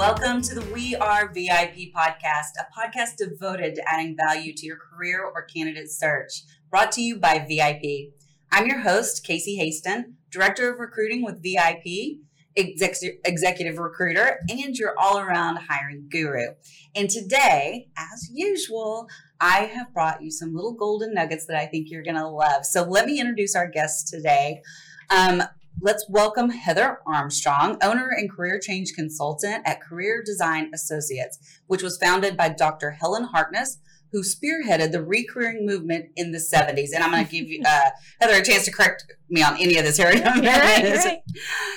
Welcome to the We Are VIP podcast, a podcast devoted to adding value to your career or candidate search, brought to you by VIP. I'm your host, Casey Hasten, Director of Recruiting with VIP, executive, executive recruiter, and your all around hiring guru. And today, as usual, I have brought you some little golden nuggets that I think you're going to love. So let me introduce our guest today. Um, Let's welcome Heather Armstrong, owner and career change consultant at Career Design Associates, which was founded by Dr. Helen Harkness, who spearheaded the recareering movement in the 70s. And I'm going to give you, uh, Heather a chance to correct me on any of this here in a minute. Right, right.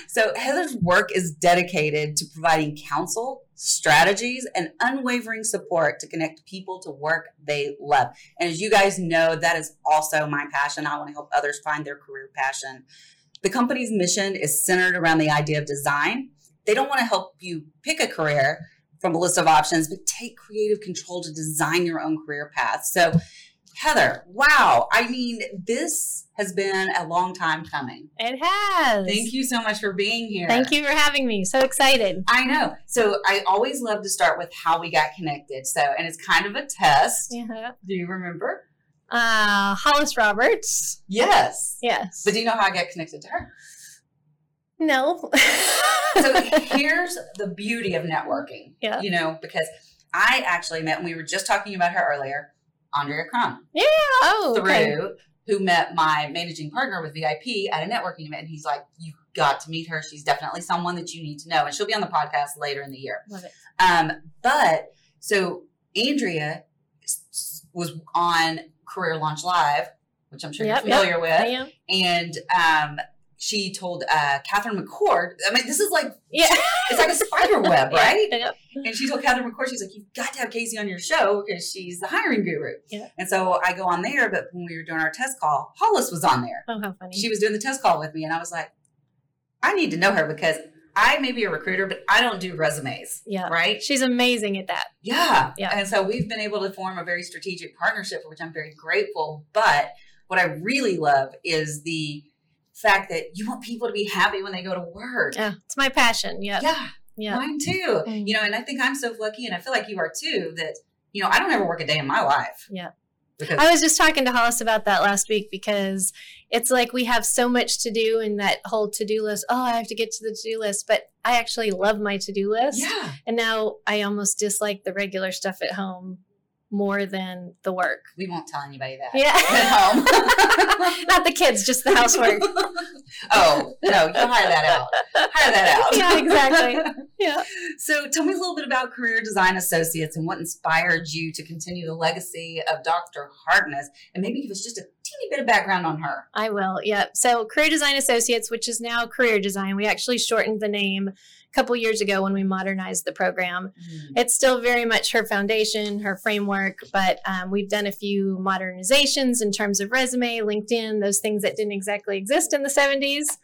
So, Heather's work is dedicated to providing counsel, strategies, and unwavering support to connect people to work they love. And as you guys know, that is also my passion. I want to help others find their career passion. The company's mission is centered around the idea of design. They don't want to help you pick a career from a list of options, but take creative control to design your own career path. So, Heather, wow. I mean, this has been a long time coming. It has. Thank you so much for being here. Thank you for having me. So excited. I know. So, I always love to start with how we got connected. So, and it's kind of a test. Yeah. Do you remember? Uh, Hollis Roberts. Yes. Yes. But do you know how I got connected to her? No. so here's the beauty of networking. Yeah. You know, because I actually met, and we were just talking about her earlier, Andrea Crum. Yeah. Oh, through okay. who met my managing partner with VIP at a networking event. And he's like, You got to meet her. She's definitely someone that you need to know. And she'll be on the podcast later in the year. Love it. Um, but so Andrea was on Career Launch Live, which I'm sure Yep, you're familiar yep, with. I am. And um, she told uh, Catherine McCord, I mean, this is like, Yeah. it's like a spider web, right? And she told Catherine McCord, she's like, you've got to have Casey on your show because she's the hiring guru. Yeah. And so I go on there, but when we were doing our test call, Hollis was on there. Oh, how funny. She was doing the test call with me, and I was like, I need to know her because I may be a recruiter, but I don't do resumes. Yeah. Right? She's amazing at that. Yeah. Yeah. And so we've been able to form a very strategic partnership, for which I'm very grateful. But what I really love is the fact that you want people to be happy when they go to work. Yeah. It's my passion. Yeah. Yeah. Yeah. Mine too. Mm. You know, and I think I'm so lucky, and I feel like you are too, that, you know, I don't ever work a day in my life. Yeah. Because I was just talking to Hollis about that last week because it's like we have so much to do in that whole to do list. Oh, I have to get to the to do list. But I actually love my to do list. yeah. And now I almost dislike the regular stuff at home more than the work. We won't tell anybody that. Yeah. At home. Not the kids, just the housework. oh, no, you hire that out. Hire that out. Yeah, exactly. Yeah. So tell me a little bit about Career Design Associates and what inspired you to continue the legacy of Dr. Harkness and maybe give us just a teeny bit of background on her. I will. Yeah. So Career Design Associates, which is now Career Design, we actually shortened the name couple years ago when we modernized the program. It's still very much her foundation, her framework, but um, we've done a few modernizations in terms of resume, LinkedIn, those things that didn't exactly exist in the 70s.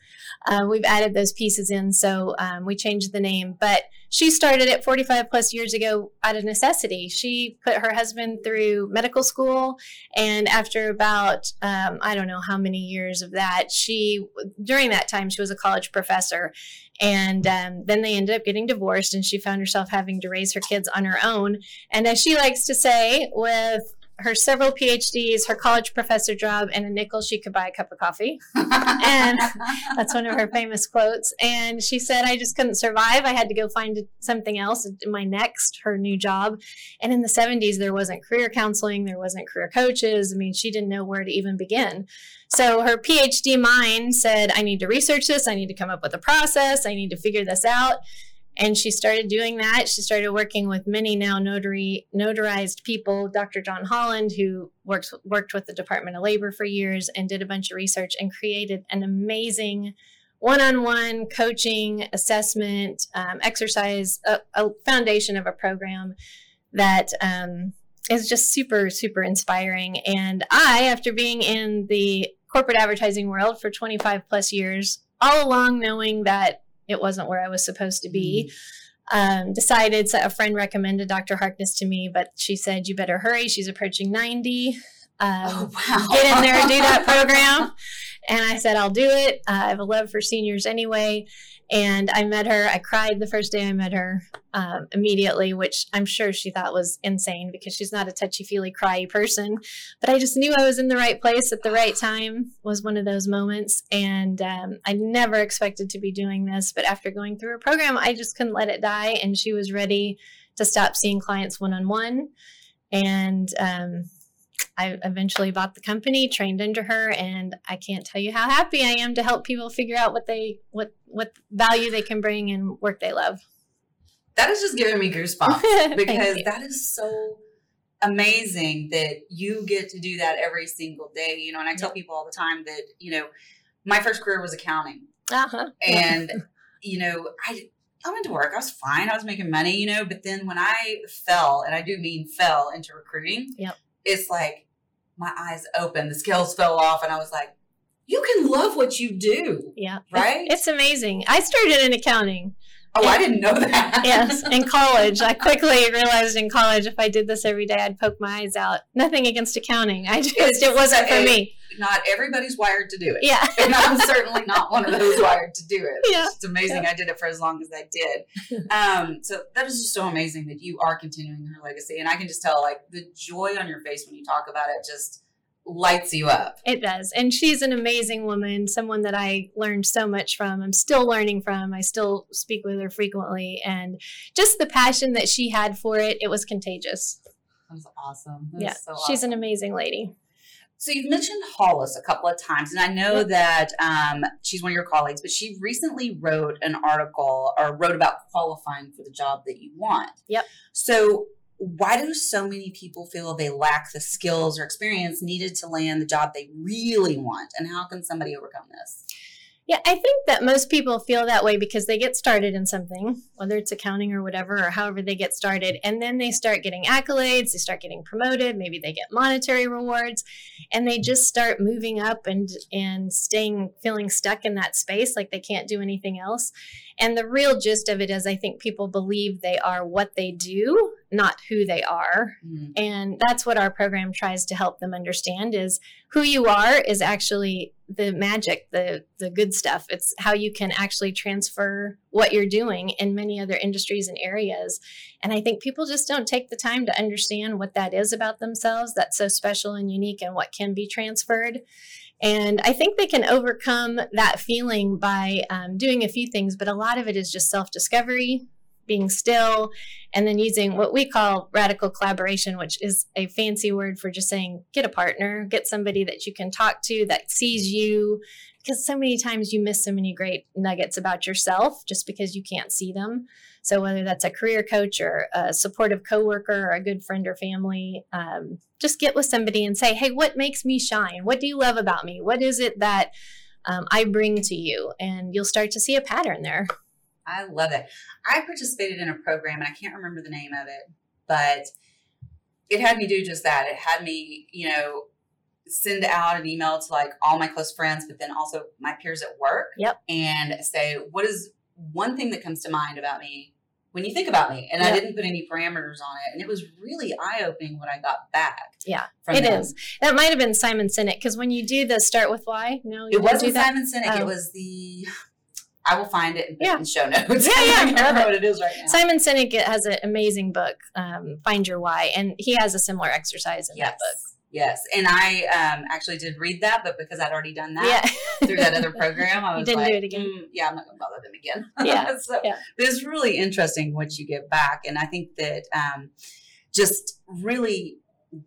Uh, we've added those pieces in, so um, we changed the name. But she started it 45 plus years ago out of necessity. She put her husband through medical school, and after about um, I don't know how many years of that, she during that time she was a college professor, and um, then they ended up getting divorced, and she found herself having to raise her kids on her own. And as she likes to say, with her several PhDs, her college professor job, and a nickel, she could buy a cup of coffee. And That's one of her famous quotes. And she said, I just couldn't survive. I had to go find something else, my next, her new job. And in the 70s, there wasn't career counseling, there wasn't career coaches. I mean, she didn't know where to even begin. So her PhD mind said, I need to research this, I need to come up with a process, I need to figure this out. And she started doing that. She started working with many now notary notarized people. Dr. John Holland, who works worked with the Department of Labor for years and did a bunch of research and created an amazing one-on-one coaching, assessment, um, exercise, a, a foundation of a program that um, is just super, super inspiring. And I, after being in the corporate advertising world for 25 plus years, all along knowing that it wasn't where I was supposed to be. Um, decided so a friend recommended Dr. Harkness to me, but she said, You better hurry. She's approaching 90. Um, oh, wow. Get in there and do that program. and I said, I'll do it. Uh, I have a love for seniors anyway. And I met her. I cried the first day I met her um, immediately, which I'm sure she thought was insane because she's not a touchy feely, cry person. But I just knew I was in the right place at the right time. Was one of those moments, and um, I never expected to be doing this. But after going through her program, I just couldn't let it die, and she was ready to stop seeing clients one on one. And um, I eventually bought the company, trained under her, and I can't tell you how happy I am to help people figure out what they what what value they can bring and work they love. That is just giving me goosebumps because that is so amazing that you get to do that every single day. You know, and I tell people all the time that you know my first career was accounting, uh-huh. and you know I I went to work. I was fine. I was making money, you know. But then when I fell, and I do mean fell into recruiting, yep. it's like my eyes opened, the scales fell off, and I was like, you can love what you do. Yeah. Right? It's, it's amazing. I started in accounting. Oh, and, I didn't know that. yes, in college. I quickly realized in college if I did this every day, I'd poke my eyes out. Nothing against accounting. I just, it's, it wasn't for me. Not everybody's wired to do it. Yeah. and I'm certainly not one of those wired to do it. Yeah. It's amazing yeah. I did it for as long as I did. Um, so that is just so amazing that you are continuing her legacy. And I can just tell, like, the joy on your face when you talk about it just lights you up. It does. And she's an amazing woman, someone that I learned so much from. I'm still learning from. I still speak with her frequently. And just the passion that she had for it, it was contagious. That's awesome. yeah. So she's an amazing lady. So you've mentioned Hollis a couple of times, and I know that um, she's one of your colleagues, but she recently wrote an article or wrote about qualifying for the job that you want. Yep. So why do so many people feel they lack the skills or experience needed to land the job they really want? And how can somebody overcome this? Yeah, I think that most people feel that way because they get started in something, whether it's accounting or whatever, or however they get started, and then they start getting accolades, they start getting promoted, maybe they get monetary rewards, and they just start moving up and and staying feeling stuck in that space like they can't do anything else. And the real gist of it is I think people believe they are what they do not who they are. Mm. and that's what our program tries to help them understand is who you are is actually the magic the the good stuff. It's how you can actually transfer what you're doing in many other industries and areas. And i think people just don't take the time to understand what that is about themselves that's so special and unique and what can be transferred. And I think they can overcome that feeling by um, doing a few things, but a lot of it is just self discovery, being still, and then using what we call radical collaboration, which is a fancy word for just saying get a partner, get somebody that you can talk to that sees you. Because so many times you miss so many great nuggets about yourself just because you can't see them. So whether that's a career coach or a supportive coworker or a good friend or family, um, just get with somebody and say, "Hey, what makes me shine? What do you love about me? What is it that um, I bring to you?" And you'll start to see a pattern there. I love it. I participated in a program and I can't remember the name of it, but it had me do just that. It had me, you know, send out an email to like all my close friends, but then also my peers at work. Yep. And say, what is one thing that comes to mind about me when you think about me? And yep. I didn't put any parameters on it. And it was really eye opening when I got back. Yeah, it them. is. That might have been Simon Sinek because when you do the start with why, no, it wasn't Simon Sinek. Oh. It was the I will find it yeah. in the show notes. Yeah, yeah. I can't remember what it is right now. Simon Sinek has an amazing book, um, Find Your Why, and he has a similar exercise in yes. that book. Yes, and I um, actually did read that, but because I'd already done that yeah. through that other program, I was didn't like, do it again. Mm, yeah, I'm not going to bother them again. Yeah, so, yeah. But it's really interesting what you get back, and I think that um, just really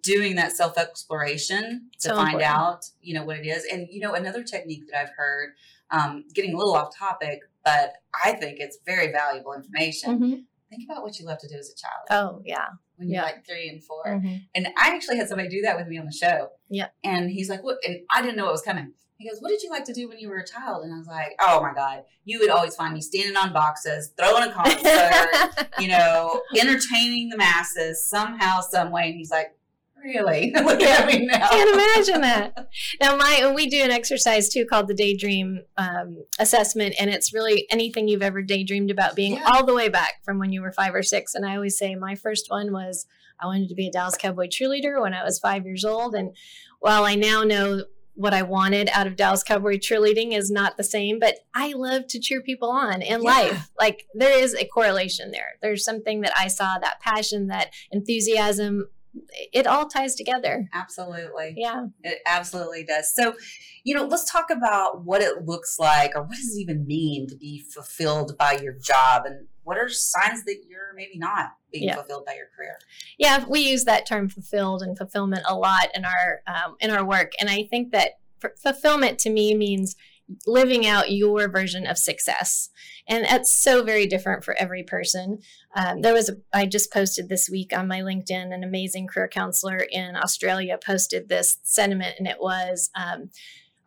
doing that self exploration to so find important. out, you know, what it is, and you know, another technique that I've heard, um, getting a little off topic, but I think it's very valuable information. Mm-hmm. Think about what you love to do as a child. Oh, yeah. When you're yeah. like three and 4 mm-hmm. And I actually had somebody do that with me on the show. Yeah. And he's like, "What?" And I didn't know it was coming. He goes, What did you like to do when you were a child? And I was like, Oh my God, you would always find me standing on boxes, throwing a concert, you know, entertaining the masses somehow, some way. And he's like, Really? Look at me now. Can't imagine that. Now, my we do an exercise too called the daydream um, assessment, and it's really anything you've ever daydreamed about being, Yeah. all the way back from when you were five or six. And I always say my first one was I wanted to be a Dallas Cowboy cheerleader when I was five years old, and while I now know what I wanted out of Dallas Cowboy cheerleading is not the same, but I love to cheer people on in Yeah. life. Like there is a correlation there. There's something that I saw that passion, that enthusiasm. It all ties together. Absolutely. Yeah. It absolutely does. So, you know, let's talk about what it looks like or what does it even mean to be fulfilled by your job and what are signs that you're maybe not being Yeah. fulfilled by your career? yeah we use that term fulfilled and fulfillment a lot in our um, in our work and i think that f- fulfillment to me means living out your version of success. And that's so very different for every person. Um, there was a, i just posted this week on my linkedin an amazing career counselor in australia posted this sentiment and it was um,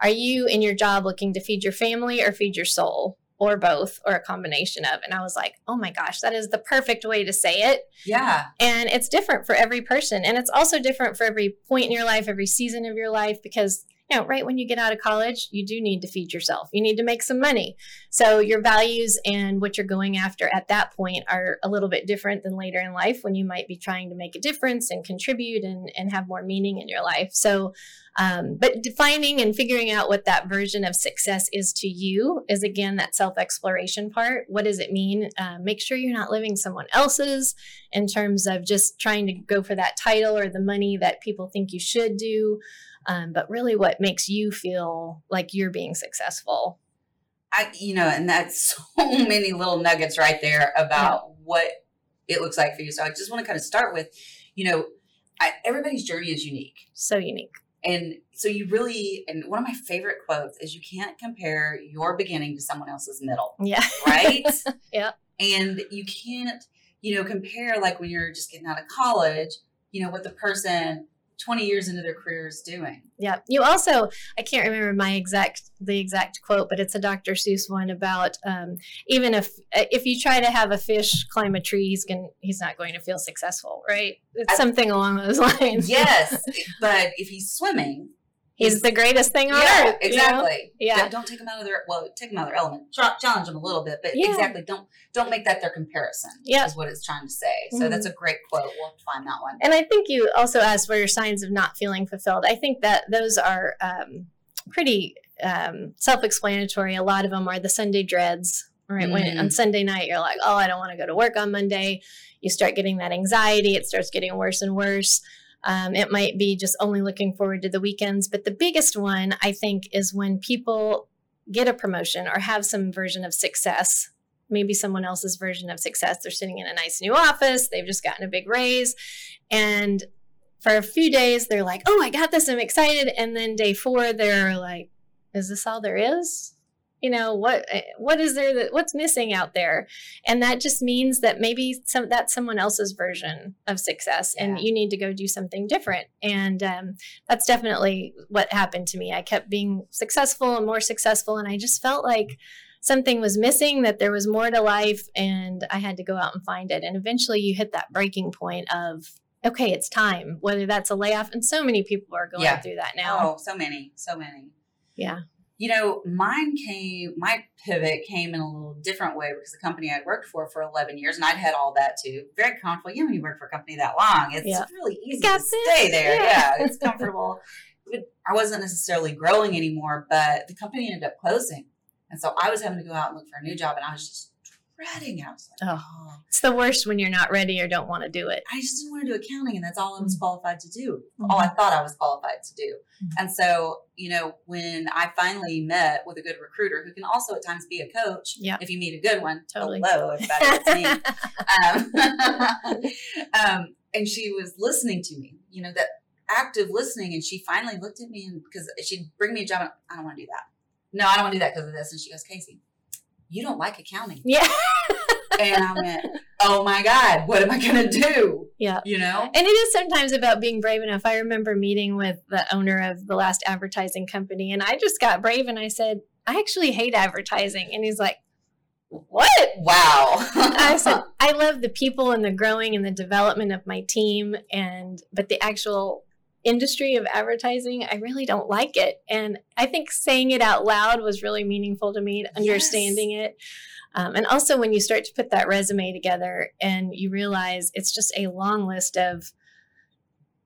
are you in your job looking to feed your family or feed your soul or both or a combination of? And i was like oh my gosh that is the perfect way to say it. Yeah. and it's different for every person. And it's also different for every point in your life every season of your life because know right when you get out of college you do need to feed yourself you need to make some money so your values and what you're going after at that point are a little bit different than later in life when you might be trying to make a difference and contribute and, and have more meaning in your life so um, but defining and figuring out what that version of success is to you is again that self exploration part. What does it mean? Uh, make sure you're not living someone else's in terms of just trying to go for that title or the money that people think you should do. Um, but really, what makes you feel like you're being successful? I, you know, and that's so many little nuggets right there about what it looks like for you. So I just want to kind of start with, you know, I, everybody's journey is unique. So unique. And so you really, and one of my favorite quotes is you can't compare your beginning to someone else's middle. Yeah. right? Yeah. And you can't, you know, compare like when you're just getting out of college, you know, what the person 20 years into their careers doing. Yeah. You also, I can't remember my exact the exact quote, but it's a Dr. Seuss one about um, even if if you try to have a fish climb a tree, he's going he's not going to feel successful, right? It's I- something along those lines. Yes, but if he's swimming, he's the greatest thing on yeah, earth. you know? exactly. Yeah. Don't, don't take them out of their well, take them out of their element. Ch- challenge them a little bit, but Yeah. exactly. Don't don't make that their comparison. Yeah. is what it's trying to say. So Mhm. that's a great quote. We'll find that one. And I think you also asked what are signs of not feeling fulfilled. I think that those are um, pretty um, self-explanatory. A lot of them are the Sunday dreads. Right when Mhm. on Sunday night you're like, oh, I don't want to go to work on Monday. You start getting that anxiety. It starts getting worse and worse. Um, it might be just only looking forward to the weekends. But the biggest one, I think, is when people get a promotion or have some version of success, maybe someone else's version of success. They're sitting in a nice new office, they've just gotten a big raise. And for a few days, they're like, oh, I got this, I'm excited. And then day four, they're like, is this all there is? You know what? What is there that what's missing out there? And that just means that maybe some that's someone else's version of success, and Yeah. you need to go do something different. And um, that's definitely what happened to me. I kept being successful and more successful, and I just felt like something was missing, that there was more to life, and I had to go out and find it. And eventually, you hit that breaking point of, okay, it's time, whether that's a layoff. And so many people are going Yeah. through that now. Oh, so many, so many. Yeah. You know, mine came, my pivot came in a little different way because the company I'd worked for for 11 years and I'd had all that too. Very comfortable. You know, when you work for a company that long, it's Yeah. really easy to this. stay there. Yeah. Yeah, it's comfortable. But I wasn't necessarily growing anymore, but the company ended up closing. And so I was having to go out and look for a new job and I was just dreading it. I was like, Oh. oh, It's the worst when you're not ready or don't want to do it. I just didn't want to do accounting, and that's all I was Mhm. qualified to do. Mhm. All I thought I was qualified to do. Mhm. And so, you know, when I finally met with a good recruiter who can also at times be a coach, Yeah. if you meet a good one, Totally. hello, everybody, it's me. um, um, and she was listening to me, you know, that active listening. And she finally looked at me and because she'd bring me a job, and I don't want to do that. No, I don't want to do that because of this. And she goes, Casey, you don't like accounting. yeah. and I went, oh my God, what am I going to do? Yeah. You know? And it is sometimes about being brave enough. I remember meeting with the owner of the last advertising company, and I just got brave and I said, I actually hate advertising. And he's like, what? Wow. I said, I love the people and the growing and the development of my team and but the actual industry of advertising, I really don't like it. And I think saying it out loud was really meaningful to me, understanding yes. it. Um, and also when you start to put that resume together and you realize it's just a long list of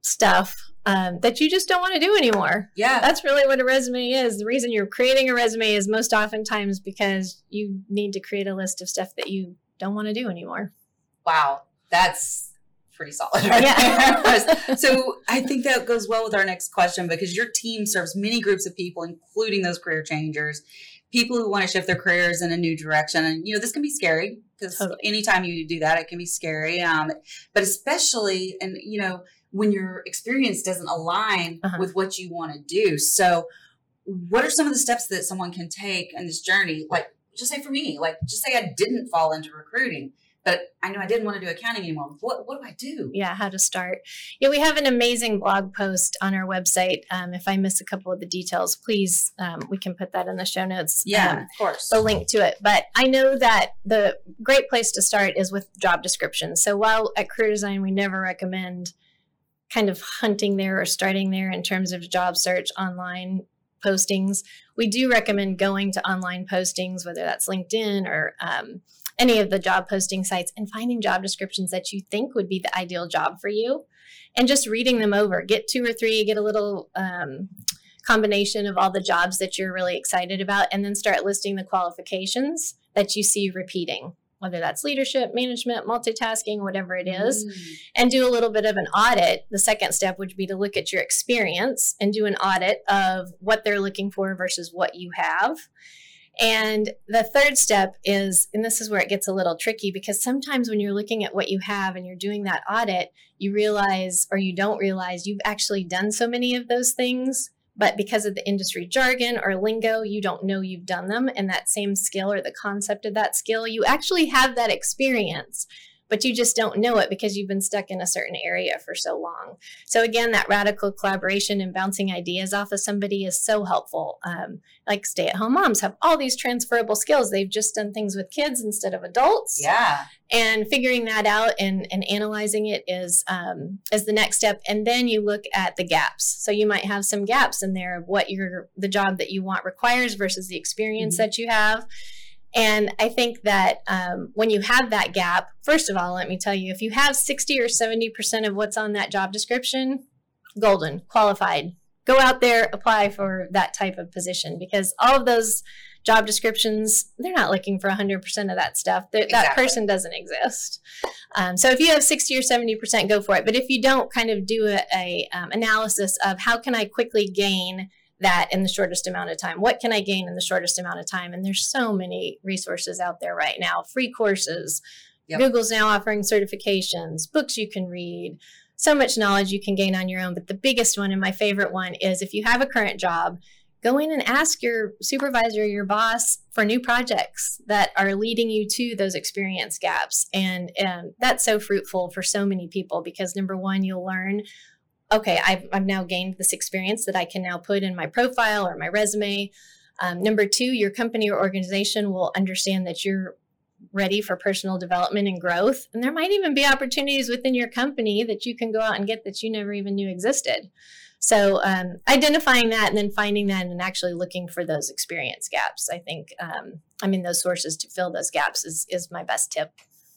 stuff um, that you just don't want to do anymore. Yeah. That's really what a resume is. The reason you're creating a resume is most oftentimes because you need to create a list of stuff that you don't want to do anymore. Wow. That's pretty solid. Right yeah. so I think that goes well with our next question because your team serves many groups of people, including those career changers, people who want to shift their careers in a new direction. And, you know, this can be scary because totally. anytime you do that, it can be scary. Um, but especially, and, you know, when your experience doesn't align uh-huh. with what you want to do. So, what are some of the steps that someone can take in this journey? Like, just say for me, like, just say I didn't fall into recruiting but I know I didn't want to do accounting anymore. What what do I do? Yeah, how to start. Yeah, we have an amazing blog post on our website. Um, if I miss a couple of the details, please um, we can put that in the show notes. Yeah, um, of course. The link to it. But I know that the great place to start is with job descriptions. So while at Career Design we never recommend kind of hunting there or starting there in terms of job search online postings, we do recommend going to online postings, whether that's LinkedIn or um, any of the job posting sites and finding job descriptions that you think would be the ideal job for you and just reading them over. Get two or three, get a little um, combination of all the jobs that you're really excited about, and then start listing the qualifications that you see repeating. Whether that's leadership, management, multitasking, whatever it is, mm. and do a little bit of an audit. The second step would be to look at your experience and do an audit of what they're looking for versus what you have and the third step is, and this is where it gets a little tricky because sometimes when you're looking at what you have and you're doing that audit, you realize or you don't realize you've actually done so many of those things. But because of the industry jargon or lingo, you don't know you've done them. And that same skill or the concept of that skill, you actually have that experience but you just don't know it because you've been stuck in a certain area for so long. So, again, that radical collaboration and bouncing ideas off of somebody is so helpful. Um, like stay at home moms have all these transferable skills. They've just done things with kids instead of adults. Yeah. And figuring that out and, and analyzing it is um, is the next step. And then you look at the gaps. So you might have some gaps in there of what your the job that you want requires versus the experience mm-hmm. that you have and I think that um, when you have that gap, first of all, let me tell you, if you have 60 or 70% of what's on that job description, golden, qualified. Go out there, apply for that type of position because all of those job descriptions, they're not looking for 100% of that stuff. Exactly. That person doesn't exist. Um, so if you have 60 or 70%, go for it. But if you don't, kind of do a, a um, analysis of how can I quickly gain that in the shortest amount of time? What can I gain in the shortest amount of time? And there's so many resources out there right now free courses. Yep. Google's now offering certifications, books you can read, so much knowledge you can gain on your own. But the biggest one and my favorite one is if you have a current job, go in and ask your supervisor, your boss for new projects that are leading you to those experience gaps. And, and that's so fruitful for so many people because number one, you'll learn okay, I've, I've now gained this experience that I can now put in my profile or my resume. Um, number two, your company or organization will understand that you're ready for personal development and growth. And there might even be opportunities within your company that you can go out and get that you never even knew existed. So, um, identifying that and then finding that and actually looking for those experience gaps, I think, um, I mean, those sources to fill those gaps is, is my best tip.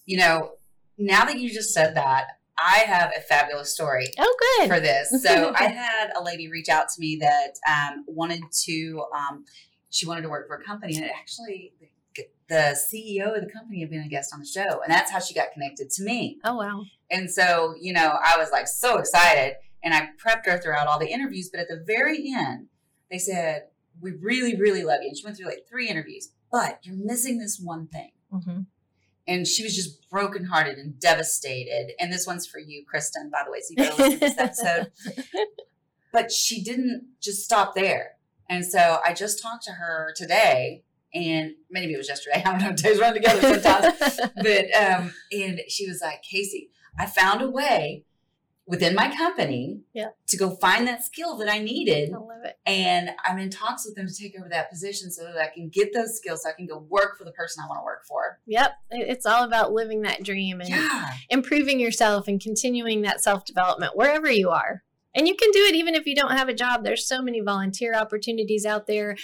You know, now that you just said that, I have a fabulous story. Oh, good for this. So I had a lady reach out to me that um, wanted to. Um, she wanted to work for a company, and actually, the CEO of the company had been a guest on the show, and that's how she got connected to me. Oh wow! And so you know, I was like so excited, and I prepped her throughout all the interviews. But at the very end, they said, "We really, really love you," and she went through like three interviews, but you're missing this one thing. Mm-hmm and she was just brokenhearted and devastated. And this one's for you, Kristen, by the way. So you gotta listen to this episode. But she didn't just stop there. And so I just talked to her today and maybe it was yesterday. I don't know. Days run together sometimes. but um, and she was like, Casey, I found a way within my company Yeah. to go find that skill that I needed. I love it. And I'm in talks with them to take over that position so that I can get those skills so I can go work for the person I want to work for. Yep. It's all about living that dream and Yeah. improving yourself and continuing that self development wherever you are. And you can do it even if you don't have a job. There's so many volunteer opportunities out there.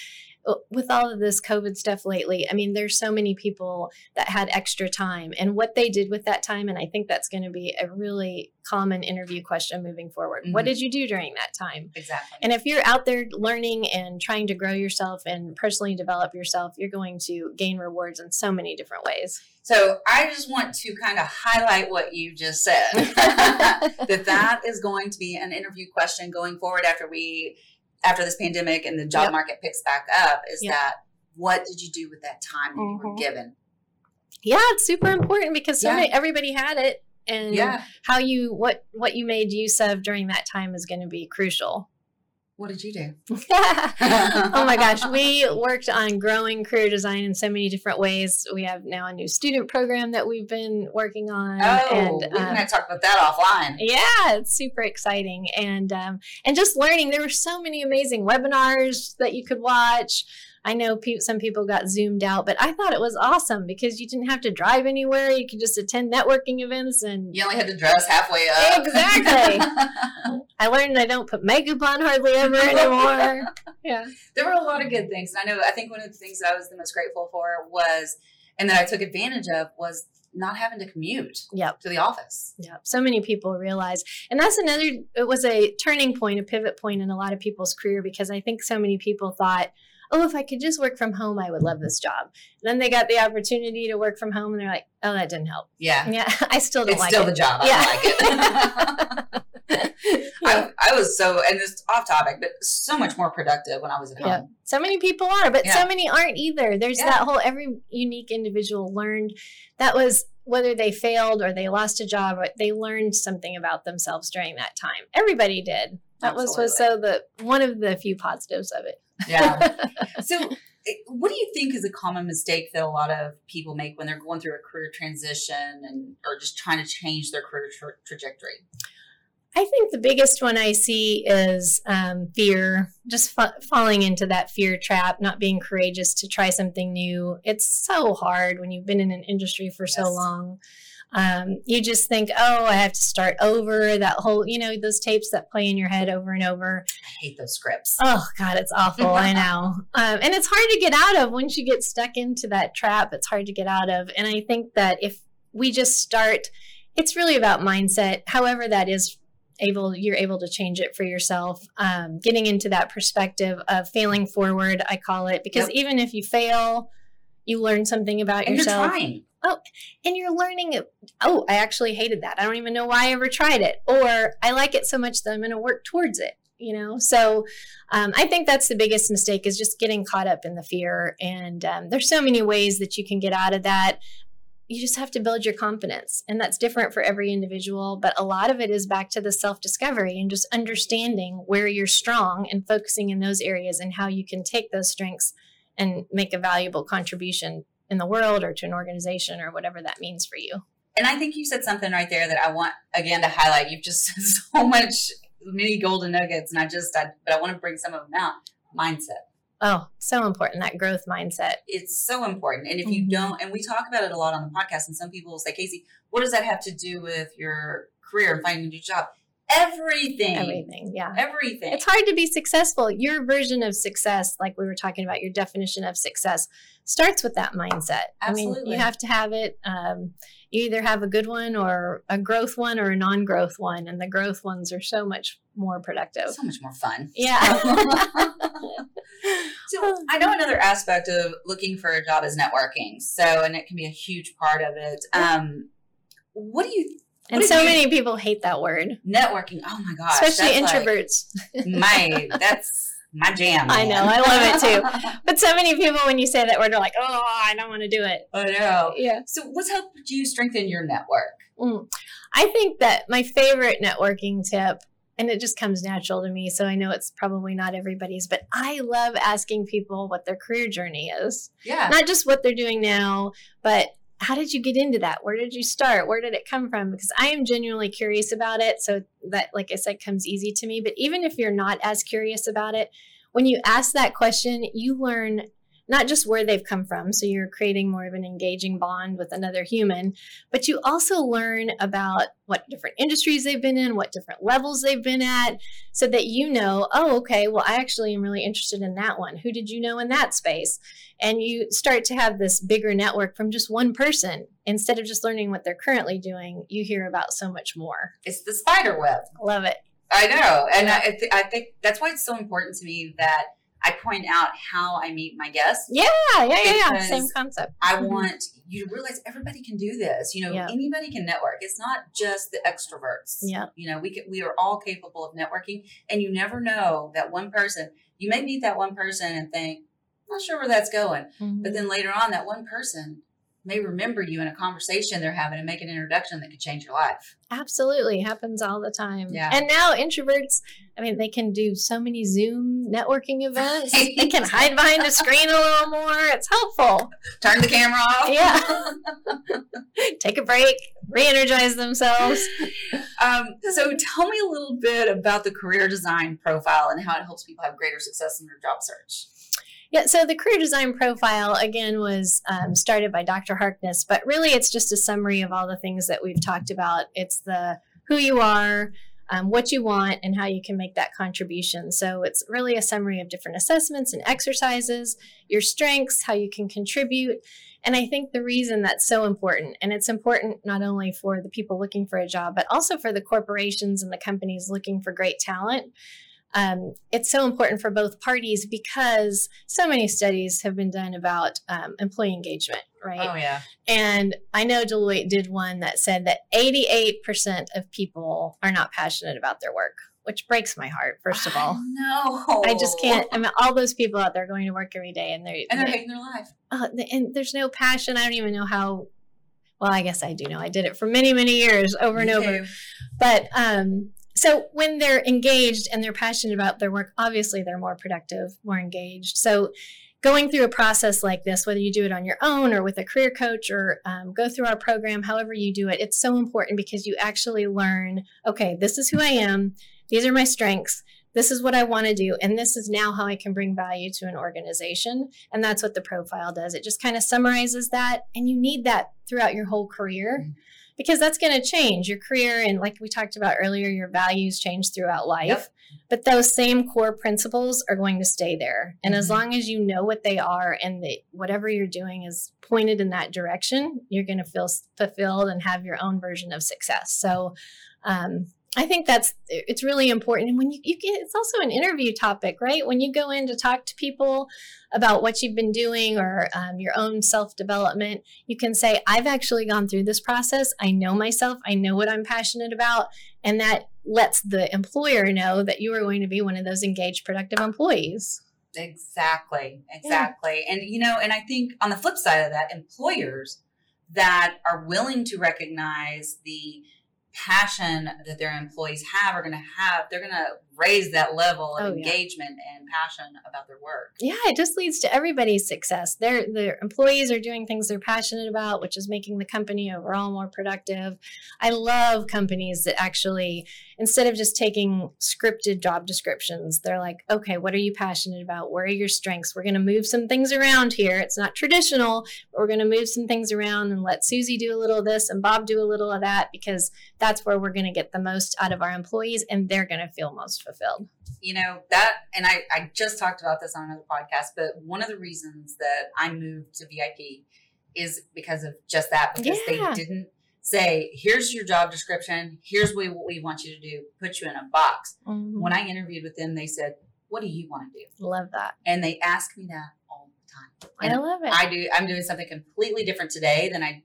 Uh, With all of this COVID stuff lately, I mean, there's so many people that had extra time and what they did with that time. And I think that's going to be a really common interview question moving forward. What Mhm. did you do during that time? Exactly. And if you're out there learning and trying to grow yourself and personally develop yourself, you're going to gain rewards in so many different ways. So I just want to kind of highlight what you just said. that that is going to be an interview question going forward after we after this pandemic and the job Yep. market picks back up is Yep. that what did you do with that time that you were Mhm. given? Yeah, it's super important because so Yeah. many, everybody had it, and Yeah. how you what what you made use of during that time is going to be crucial. What did you do? oh my gosh, we worked on growing career design in so many different ways. We have now a new student program that we've been working on, Oh, and we're um, gonna talk about that offline. yeah, it's super exciting, and um, and just learning. There were so many amazing webinars that you could watch. I know pe- some people got zoomed out, but I thought it was awesome because you didn't have to drive anywhere. You could just attend networking events and You only had to dress halfway up. Exactly. I learned I don't put makeup on hardly ever anymore. Yeah. there were a lot of good things. And I know I think one of the things that I was the most grateful for was and that I took advantage of was not having to commute Yep. to the office. Yep. So many people realize. And that's another, it was a turning point, a pivot point in a lot of people's career because I think so many people thought, oh, if I could just work from home, I would love this job. And then they got the opportunity to work from home and they're like, oh, that didn't help. Yeah. Yeah. I still don't It's like still it. the job. I Yeah. don't like it. I, I was so, and this off topic, but so much more productive when I was at Yeah. home. So many people are, but Yeah. so many aren't either. There's Yeah. that whole every unique individual learned that was whether they failed or they lost a job, or they learned something about themselves during that time. Everybody did. That was was so the one of the few positives of it. Yeah. so, eh, what do you think is a common mistake that a lot of people make when they're going through a career transition and or just trying to change their career tra- trajectory? I think the biggest one I see is um, fear, just fa- falling into that fear trap, not being courageous to try something new. It's so hard when you've been in an industry for so long. Um, you just think, oh, I have to start over. That whole, you know, those tapes that play in your head over and over. I hate those scripts. Oh God, it's awful. I know, um, and it's hard to get out of once you get stuck into that trap. It's hard to get out of, and I think that if we just start, it's really about mindset. However, that is able, you're able to change it for yourself. Um, getting into that perspective of failing forward, I call it, because Yep. even if you fail, you learn something about and yourself you're. Oh, and you're learning it. Oh, I actually hated that. I don't even know why I ever tried it. Or I like it so much that I'm going to work towards it, you know? So um, I think that's the biggest mistake is just getting caught up in the fear. And um, there's so many ways that you can get out of that. You just have to build your confidence. And that's different for every individual. But a lot of it is back to the self discovery and just understanding where you're strong and focusing in those areas and how you can take those strengths and make a valuable contribution in the world or to an organization or whatever that means for you. And I think you said something right there that I want again to highlight. You've just so much many golden nuggets, and I just, I, but I want to bring some of them out. Mindset. Oh, so important that growth mindset. It's so important. And if you Mhm. don't, and we talk about it a lot on the podcast, and some people will say, Casey, what does that have to do with your career and finding a new job? Everything. Everything. Yeah. Everything. It's hard to be successful. Your version of success, like we were talking about, your definition of success starts with that mindset. I mean, Absolutely. you have to have it. Um, you either have a good one or a growth one or a non growth one. And the growth ones are so much more productive. so much more fun. Yeah. So I know another aspect of looking for a job is networking. So, and it can be a huge part of it. Um, what do you and so you- many people hate that word, networking? Oh my gosh, especially that's like introverts. my that's my jam. I know, I love it too. But so many people, when you say that word, are like, oh, I don't want to do it. I know. Yeah. So, what's helped you strengthen your network? Mm. I think that my favorite networking tip and it just comes natural to me. So I know it's probably not everybody's, but I love asking people what their career journey is. Yeah. Not just what they're doing now, but how did you get into that? Where did you start? Where did it come from? Because I am genuinely curious about it. So that, like I said, comes easy to me. But even if you're not as curious about it, when you ask that question, you learn not just where they've come from, so you're creating more of an engaging bond with another human, but you also learn about what different industries they've been in, what different levels they've been at, so that you know, oh, okay, well, I actually am really interested in that one. Who did you know in that space? And you start to have this bigger network from just one person. Instead of just learning what they're currently doing, you hear about so much more. It's the spider web. Love it. I know. And I, th- I think that's why it's so important to me that I point out how I meet my guests. Yeah, yeah, yeah, yeah. Same concept. I Mhm. want you to realize everybody can do this. You know, Yeah. anybody can network. It's not just the extroverts. Yeah. You know, we can, we are all capable of networking, and you never know that one person. You may meet that one person and think, I'm "Not sure where that's going," Mhm. but then later on, that one person may remember you in a conversation they're having and make an introduction that could change your life. Absolutely happens all the time. Yeah. And now introverts, I mean, they can do so many Zoom networking events. they can hide behind a screen a little more. It's helpful. Turn the camera off. Yeah. Take a break, re-energize themselves. Um, so tell me a little bit about the career design profile and how it helps people have greater success in their job search. Yeah, so the career design profile again was um, started by Dr. Harkness, but really it's just a summary of all the things that we've talked about. It's the who you are, um, what you want, and how you can make that contribution. So it's really a summary of different assessments and exercises, your strengths, how you can contribute. And I think the reason that's so important, and it's important not only for the people looking for a job, but also for the corporations and the companies looking for great talent. Um, it's so important for both parties because so many studies have been done about um, employee engagement, right? Oh yeah. And I know Deloitte did one that said that 88% of people are not passionate about their work, which breaks my heart, first of all. no, I just can't. I mean, all those people out there going to work every day, and they're, And they're they- hating their life. uh, and there's no passion. I don't even know how. Well, I guess I do know. I did it for many, many years, over and over. But um, so when they're engaged and they're passionate about their work, obviously they're more productive, more engaged. So going through a process like this, whether you do it on your own or with a career coach or um, go through our program, however you do it, it's so important because you actually learn okay, this is who I am, these are my strengths. This is what I want to do, and this is now how I can bring value to an organization. And that's what the profile does. It just kind of summarizes that, and you need that throughout your whole career Mhm. Because that's going to change your career and like we talked about earlier your values change throughout life Yep. but those same core principles are going to stay there and as Mhm. long as you know what they are and that whatever you're doing is pointed in that direction you're going to feel fulfilled and have your own version of success so um, I think that's it's really important. And when you, you get it's also an interview topic, right? When you go in to talk to people about what you've been doing or um, your own self development, you can say, I've actually gone through this process. I know myself. I know what I'm passionate about. And that lets the employer know that you are going to be one of those engaged, productive employees. Exactly. Exactly. And you know, and I think on the flip side of that, employers that are willing to recognize the passion that their employees have are going to have they're going to raise that level of Oh, yeah. engagement and passion about their work Yeah, it just leads to everybody's success. Their their employees are doing things they're passionate about, which is making the company overall more productive. I love companies that actually instead of just taking scripted job descriptions, they're like, "Okay, what are you passionate about? Where are your strengths? We're going to move some things around here. It's not traditional, but we're going to move some things around and let Susie do a little of this and Bob do a little of that because that's where we're going to get the most out of our employees and they're going to feel most fulfilled." you know that and I, I just talked about this on another podcast but one of the reasons that i moved to vip is because of just that because Yeah. they didn't say here's your job description here's what we want you to do put you in a box Mhm. when i interviewed with them they said what do you want to do Love that. and they ask me that all the time I and love it. i do i'm doing something completely different today than i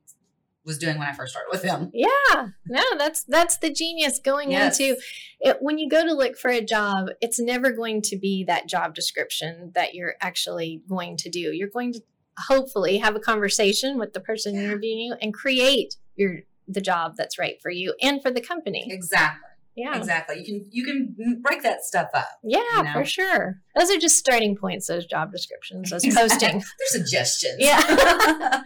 was doing when i first started with them Yeah, no, that's that's the genius going Yes. into it. When you go to look for a job, it's never going to be that job description that you're actually going to do. You're going to hopefully have a conversation with the person Yeah. interviewing you and create your the job that's right for you and for the company. exactly Yeah. Exactly. You can you can break that stuff up. Yeah, you know? for sure. Those are just starting points, those job descriptions, those posting. They're suggestions. Yeah.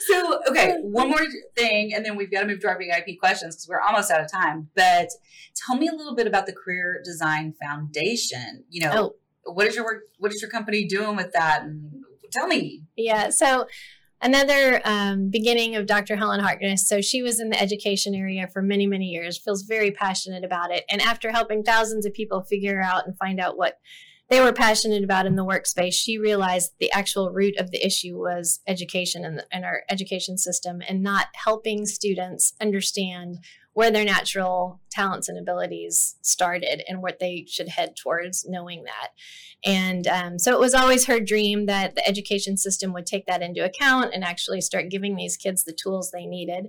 so, okay, one more thing, and then we've got to move to our VIP questions because we're almost out of time. But tell me a little bit about the Career Design Foundation. You know, Oh. what is your work? What is your company doing with that? And tell me. Yeah. So another um, beginning of Dr. Helen Harkness. So she was in the education area for many, many years, feels very passionate about it. And after helping thousands of people figure out and find out what they were passionate about in the workspace, she realized the actual root of the issue was education and, and our education system and not helping students understand where their natural talents and abilities started and what they should head towards knowing that. And um, so it was always her dream that the education system would take that into account and actually start giving these kids the tools they needed.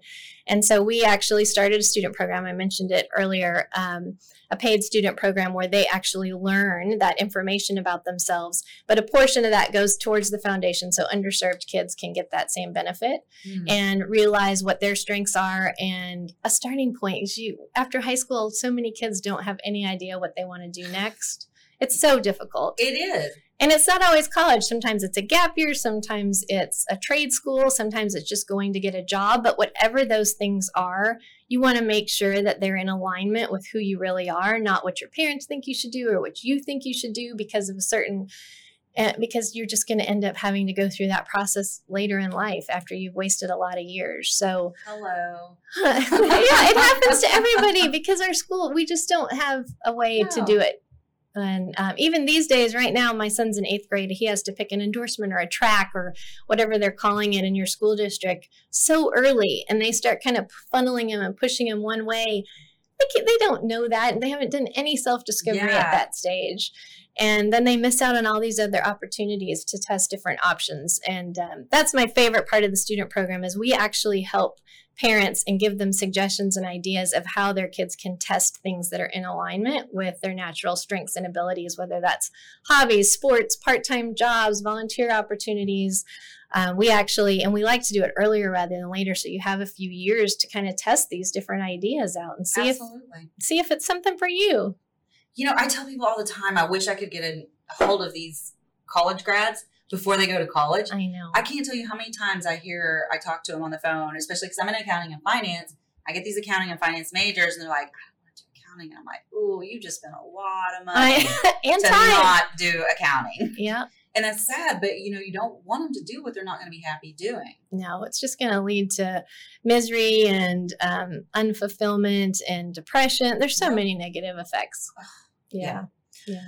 And so we actually started a student program. I mentioned it earlier. Um, a paid student program where they actually learn that information about themselves, but a portion of that goes towards the foundation so underserved kids can get that same benefit and realize what their strengths are and a starting point you after high school so many kids don't have any idea what they want to do next. It's so difficult. It is. and it's not always college. Sometimes it's a gap year sometimes it's a trade school sometimes it's just going to get a job. But whatever those things are you want to make sure that they're in alignment with who you really are not what your parents think you should do or what you think you should do because of a certain uh, because you're just going to end up having to go through that process later in life after you've wasted a lot of years. So, Hello. yeah, it happens to everybody because our school, we just don't have a way to do it. And um, even these days, right now, my son's in eighth grade. He has to pick an endorsement or a track or whatever they're calling it in your school district so early. And they start kind of funneling him and pushing him one way. They, they don't know that. They haven't done any self discovery Yeah. at that stage and then they miss out on all these other opportunities to test different options. And um, that's my favorite part of the student program is we actually help parents and give them suggestions and ideas of how their kids can test things that are in alignment with their natural strengths and abilities whether that's hobbies sports part-time jobs volunteer opportunities. Um, we actually and we like to do it earlier rather than later so you have a few years to kind of test these different ideas out and see Absolutely. if see if it's something for you You know, I tell people all the time, I wish I could get a hold of these college grads before they go to college. i know I can't tell you how many times I hear, I talk to them on the phone, especially because I'm in accounting and finance. I get these accounting and finance majors, and they're like, I don't want to do accounting. And I'm like, ooh, you just spent a lot of money I, and to time not do accounting. yeah And that's sad, but you know, you don't want them to do what they're not going to be happy doing. no, it's just going to lead to misery and um, unfulfillment and depression. There's so Yep. many negative effects. Yeah. Yeah.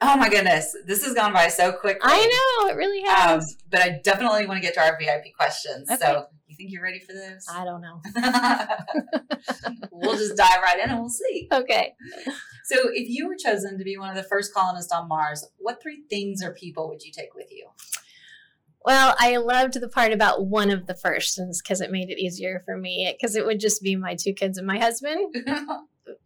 Oh my goodness, this has gone by so quickly. I know, it really Um, has. but I definitely want to get to our VIP questions. Okay. So, you think you're ready for this? I don't know. we'll just dive right in and we'll see. Okay. So, if you were chosen to be one of the first colonists on Mars, what three things or people would you take with you? Well, I loved the part about one of the first because it made it easier for me because it would just be my two kids and my husband.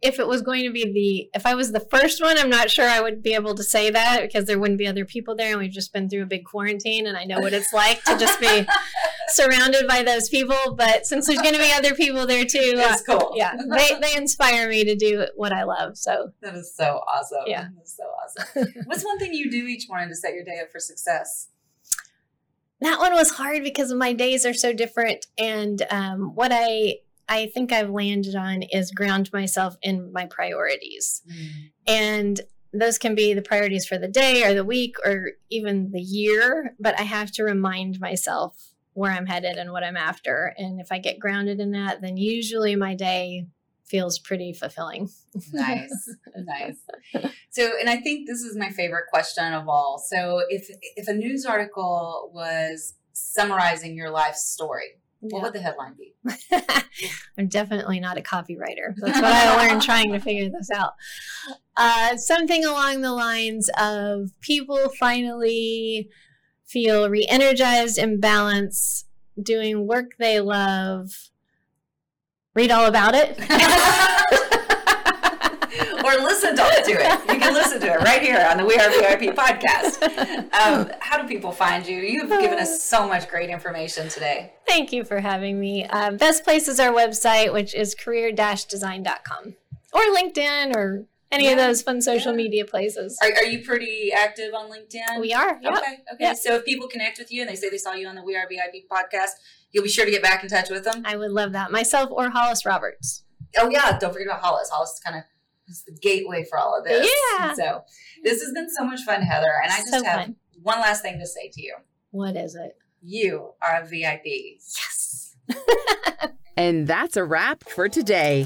If it was going to be the, if I was the first one, I'm not sure I would be able to say that because there wouldn't be other people there. And we've just been through a big quarantine and I know what it's like to just be surrounded by those people. But since there's going to be other people there too, uh, That's cool. yeah, they, they inspire me to do what I love. So That is so awesome. Yeah. That is so awesome. What's one thing you do each morning to set your day up for success? that one was hard because my days are so different. And um, what I, I think I've landed on is ground myself in my priorities. And those can be the priorities for the day or the week or even the year, but I have to remind myself where I'm headed and what I'm after. And if I get grounded in that, then usually my day feels pretty fulfilling. nice nice so and i think this is my favorite question of all so if if a news article was summarizing your life story what Yeah. would the headline be I'm definitely not a copywriter. That's what I learned trying to figure this out. Uh, something along the lines of people finally feel re energized and balanced, doing work they love. Read all about it. or listen to, it you can listen to it right here on the we are vip podcast um, how do people find you you've given us so much great information today Thank you for having me. Uh, best place is our website, which is career design.com. or LinkedIn or any of those fun social yeah. media places. Are, are you pretty active on LinkedIn? We are. Yep. Okay. Okay. Yep. So if people connect with you and they say they saw you on the We Are VIP podcast, you'll be sure to get back in touch with them. I would love that. Myself or Hollis Roberts. Oh yeah, don't forget about Hollis. Hollis is kind of is the gateway for all of this. Yeah. So this has been so much fun, Heather. And I just So have fun. one last thing to say to you. What is it? You are a VIP. Yes. And that's a wrap for today.